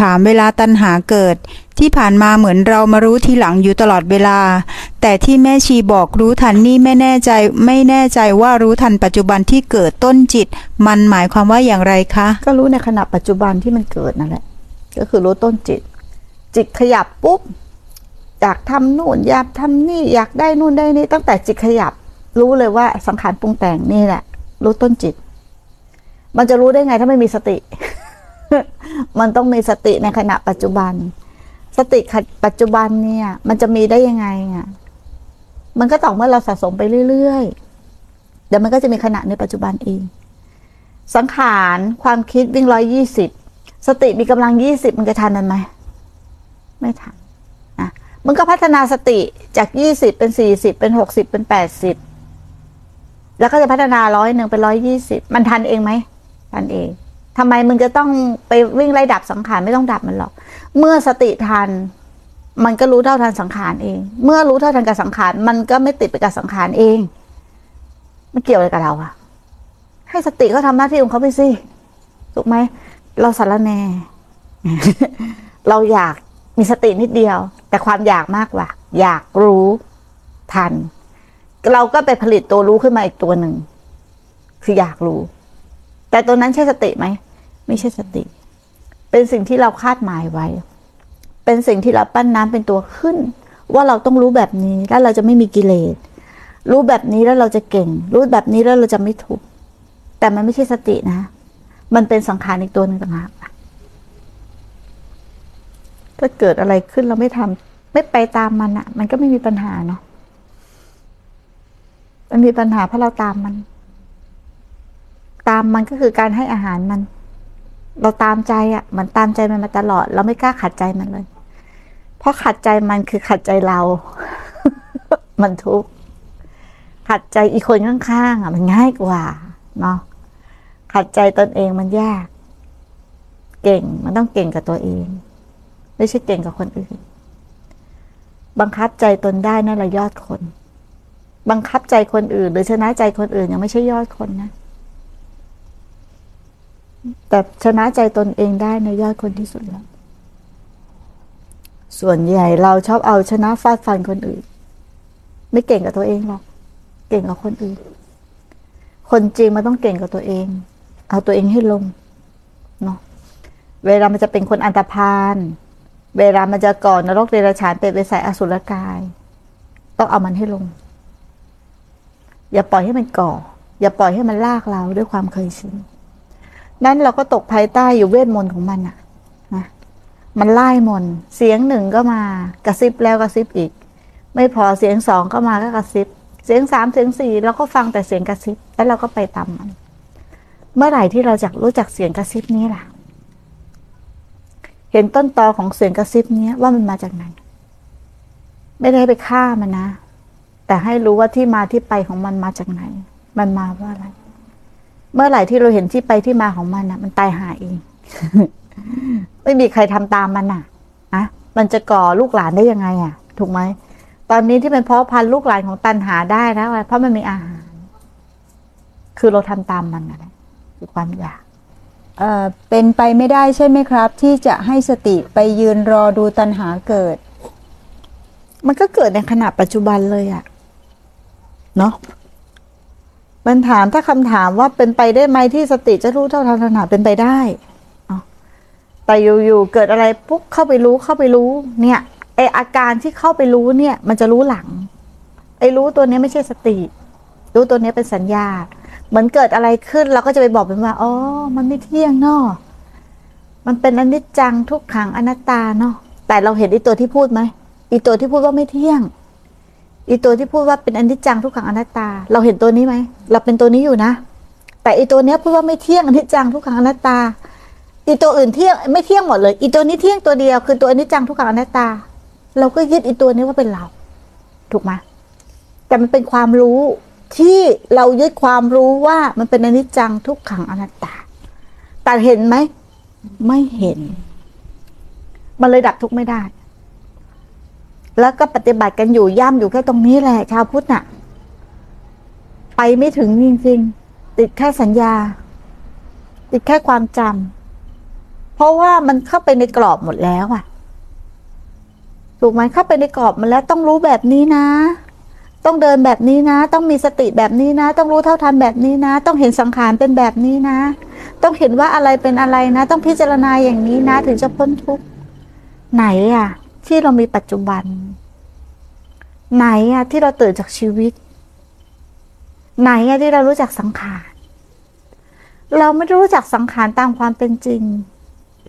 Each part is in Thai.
ถามเวลาตัณหาเกิด ที่ผ่านมาเหมือนเรามารู้ทีหลังอยู่ตลอดเวลา แต่ที่แม่ชีบอกรู้ทันนี่ไม่แน่ใจไม่แน่ใจว่ารู้ทันปัจจุบันที่เกิดต้นจิต มันหมายความว่าอย่างไรคะ ก็รู้ในขณะปัจจุบันที่มันเกิดนั่นแหละก็คือรู้ต้นจิต จิตขยับปุ๊บอยากทำนู่นอยากทำนี่อยากได้นู่นได้นี่ตั้งแต่จิตขยับ รู้เลยว่าสังขารปรุงแต่งนี่แหละ รู้ต้นจิต มันจะรู้ได้ไงถ้าไม่มีสติ มันต้องมีสติในขณะปัจจุบัน สติปัจจุบันเนี่ย มันจะมีได้ยังไงอะมันก็ต่อเมื่อเราสะสมไปเรื่อยๆเดี๋ยวมันก็จะมีขณะในปัจจุบันเอง สังขารความคิดวิ่งร้อยยี่สิบสติมีกำลังยี่สิบมันจะทันมันไหมไม่ทันนะมันก็พัฒนาสติจากยี่สิบเป็นสี่สิบเป็นหกสิบเป็นแปดสิบแล้วก็จะพัฒนาร้อยหนึ่งเป็นร้อยยี่สิบมันทันเองไหมทันเอง ทำไมมึงจะต้องไปวิ่งไล่ดับสังขารไม่ต้องดับมันหรอก เมื่อสติทัน มันก็รู้เท่าทันสังขารเอง เมื่อรู้เท่าทันกับสังขาร มันก็ไม่ติดไปกับสังขารเองไมันเกี่ยวอะไรกับเราอะให้สติเขาทำหน้าที่ของเขาไปสิถูกไหมเราสารแน่ เราอยากมีสตินิดเดียว แต่ความอยากมากกว่า อยากรู้ทัน เราก็ไปผลิตตัวรู้ขึ้นมาอีกตัวหนึ่งคืออยากรู้ แต่ตัวนั้นใช่สติไหม ไม่ใช่สติ เป็นสิ่งที่เราคาดหมายไว้ เป็นสิ่งที่เราปั้นน้ำเป็นตัวขึ้น ว่าเราต้องรู้แบบนี้แล้วเราจะไม่มีกิเลส รู้แบบนี้แล้วเราจะเก่ง รู้แบบนี้แล้วเราจะไม่ทุกข์แต่มันไม่ใช่สตินะ มันเป็นสังขารอีกตัวหนึ่งต่างหากถ้าเกิดอะไรขึ้นเราไม่ทำไม่ไปตามมันอะ่ะ มันก็ไม่มีปัญหาเนาะมันมีปัญหาเพราะเราตามมัน ตามมันก็คือการให้อาหารมัน เราตามใจอะ่ะมันตามใจมันมาตลอด เราไม่กล้าขัดใจมันเลย เพราะขัดใจมันคือขัดใจเรา มันทุกข์ขัดใจอีกคนข้างๆอะ มันง่ายกว่าเนาะขัดใจตนเองมันยาก เก่งมันต้องเก่งกับตัวเอง ไม่ใช่เก่งกับคนอื่น บังคับใจตนได้นั่นแหละยอดคน บังคับใจคนอื่น หรือชนะใจคนอื่นยังไม่ใช่ยอดคนนะ แต่ชนะใจตนเองได้ในยอดคนที่สุดแล้ว ส่วนใหญ่เราชอบเอาชนะฟาดฟันคนอื่น ไม่เก่งกับตัวเองหรอก เก่งกับคนอื่น คนจริงมันต้องเก่งกับตัวเอง เอาตัวเองให้ลงเนาะเวลามันจะเป็นคนอันตรพาน เวลามันจะก่อนนรกเดรัจฉานเป็นไปใส่อสุรกาย ต้องเอามันให้ลง อย่าปล่อยให้มันก่อ อย่าปล่อยให้มันลากเราด้วยความเคยชิน นั้นเราก็ตกภายใต้อยู่เวทมนต์ของมันอะนะมันไล่มนเสียงหนึ่งก็มากระซิบแล้วกระซิบอีก ไม่พอเสียงสองก็มาก็กระซิบ เสียงสามเสียงสี่เราก็ฟังแต่เสียงกระซิบ แล้วเราก็ไปตามมัน เมื่อไหร่ที่เราจะรู้จักเสียงกระซิบนี้ล่ะ เห็นต้นตอของเสียงกระซิบนี้ว่ามันมาจากไหน ไม่ได้ไปฆ่ามันนะ แต่ให้รู้ว่าที่มาที่ไปของมันมาจากไหน มันมาว่าอะไร เมื่อไหร่ที่เราเห็นที่ไปที่มาของมันนะมันตายหาเอง ไม่มีใครทำตามมันน่ะอะมันจะก่อลูกหลานได้ยังไงอะ ถูกไหมตอนนี้ที่เป็นเพาะพันลูกหลานของตันหาได้แล้วเพราะมันมีอาหาร คือเราทำตามมันนะคือความอยากเอ่อเป็นไปไม่ได้ใช่ไหมครับ ที่จะให้สติไปยืนรอดูตัณหาเกิด มันก็เกิดในขณะปัจจุบันเลยอะเนาะ มันถามถ้าคำถามว่าเป็นไปได้ไหมที่สติจะรู้เท่าทันตัณหาเป็นไปได้แต่อยู่ๆเกิดอะไรปุ๊บเข้าไปรู้เข้าไปรู้ เนี่ยไออาการที่เข้าไปรู้เนี่ย มันจะรู้หลัง ไอรู้ตัวนี้ไม่ใช่สติ รู้ตัวนี้เป็นสัญญา เหมือนเกิดอะไรขึ้นเราก็จะไปบอกเป็นว่าอ๋อมันไม่เที่ยงเนาะมันเป็นอนิจจังทุกขังอนัตตาเนาะแต่เราเห็นอีตัวที่พูดไหมอีตัวที่พูดว่าไม่เที่ยง อีตัวที่พูดว่าเป็นอนิจจังทุกขังอนัตตา เราเห็นตัวนี้ไหมเราเป็นตัวนี้อยู่นะ แต่อีตัวเนี้ยพูดว่าไม่เที่ยงอนิจจังทุกขังอนัตตา อีตัวอื่นเที่ยงไม่เที่ยงหมดเลย อีตัวนี้เที่ยงตัวเดียวคือตัวอนิจจังทุกขังอนัตตา เราก็ยึดอีตัวนี้ว่าเป็นเรา ถูกไหมแต่มันเป็นความรู้ที่เรายึดความรู้ว่ามันเป็นอนิจจังทุกขังอนัตตา แต่เห็นไหมไม่เห็น มันเลยดับทุกไม่ได้ แล้วก็ปฏิบัติกันอยู่ย่ำอยู่แค่ตรงนี้แหละ ชาวพุทธน่ะ ไปไม่ถึงจริงๆ ติดแค่สัญญา ติดแค่ความจำเพราะว่ามันเข้าไปในกรอบหมดแล้วอะถูกไหมเข้าไปในกรอบมันแล้วต้องรู้แบบนี้นะ ต้องเดินแบบนี้นะ ต้องมีสติแบบนี้นะ ต้องรู้เท่าทันแบบนี้นะ ต้องเห็นสังขารเป็นแบบนี้นะ ต้องเห็นว่าอะไรเป็นอะไรนะ ต้องพิจารณาอย่างนี้นะ ถึงจะพ้นทุกข์ไหนอะที่เรามีปัจจุบัน ไหนอะที่เราตื่นจากชีวิต ไหนอะที่เรารู้จักสังขารเราไม่รู้จักสังขารตามความเป็นจริง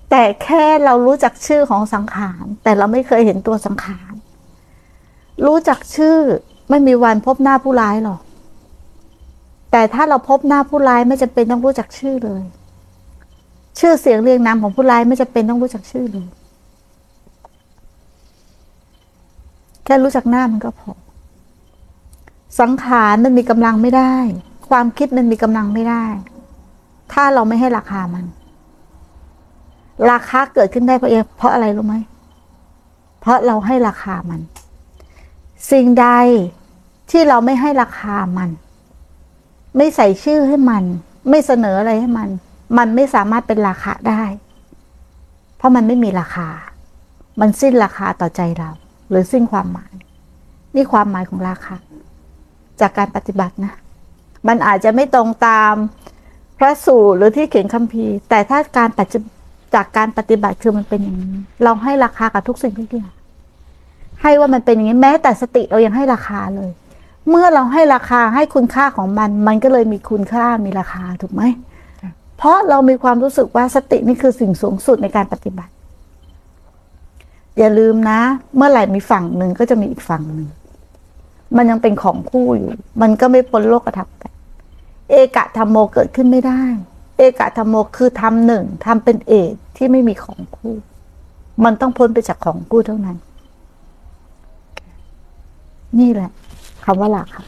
แต่แค่เรารู้จักชื่อของสังขารแต่เราไม่เคยเห็นตัวสังขารรู้จักชื่อไม่มีวันพบหน้าผู้ร้ายหรอก แต่ถ้าเราพบหน้าผู้ร้ายไม่จำเป็นต้องรู้จักชื่อเลย ชื่อเสียงเรียงนามของผู้ร้ายไม่จำเป็นต้องรู้จักชื่อเลย แค่รู้จักหน้ามันก็พอ สังขารมันมีกำลังไม่ได้ ความคิดมันมีกำลังไม่ได้ ถ้าเราไม่ให้ราคามัน ราคาเกิดขึ้นได้เพราะเองเพราะอะไรรู้ไหม เพราะเราให้ราคามัน สิ่งใดที่เราไม่ให้ราคามัน ไม่ใส่ชื่อให้มัน ไม่เสนออะไรให้มัน มันไม่สามารถเป็นราคาได้ เพราะมันไม่มีราคา มันสิ้นราคาต่อใจเรา หรือสิ้นความหมาย นี่ความหมายของราคาจากการปฏิบัตินะ มันอาจจะไม่ตรงตามพระสูตรหรือที่เขียนคัมภีร์ แต่ถ้าการปฏิจากการปฏิบัติคือมันเป็นอย่างนี้ เราให้ราคากับทุกสิ่งทุกอย่างให้ว่ามันเป็นอย่างนี้แม้แต่สติเรายังให้ราคาเลย เมื่อเราให้ราคาให้คุณค่าของมัน มันก็เลยมีคุณค่ามีราคาถูกไหมเพราะเรามีความรู้สึกว่าสตินี่คือสิ่งสูงสุดในการปฏิบัติ อย่าลืมนะ เมื่อไหร่มีฝั่งหนึ่งก็จะมีอีกฝั่งหนึ่ง มันยังเป็นของคู่อยู่ มันก็ไม่พ้นโลกธรรมกันเอกะธรรมโมเกิดขึ้นไม่ได้ เอกะธรรมโมคือทำหนึ่งทำเป็นเอกที่ไม่มีของคู่ มันต้องพ้นไปจากของคู่เท่านั้น นี่แหละคำว่าหลักค่ะ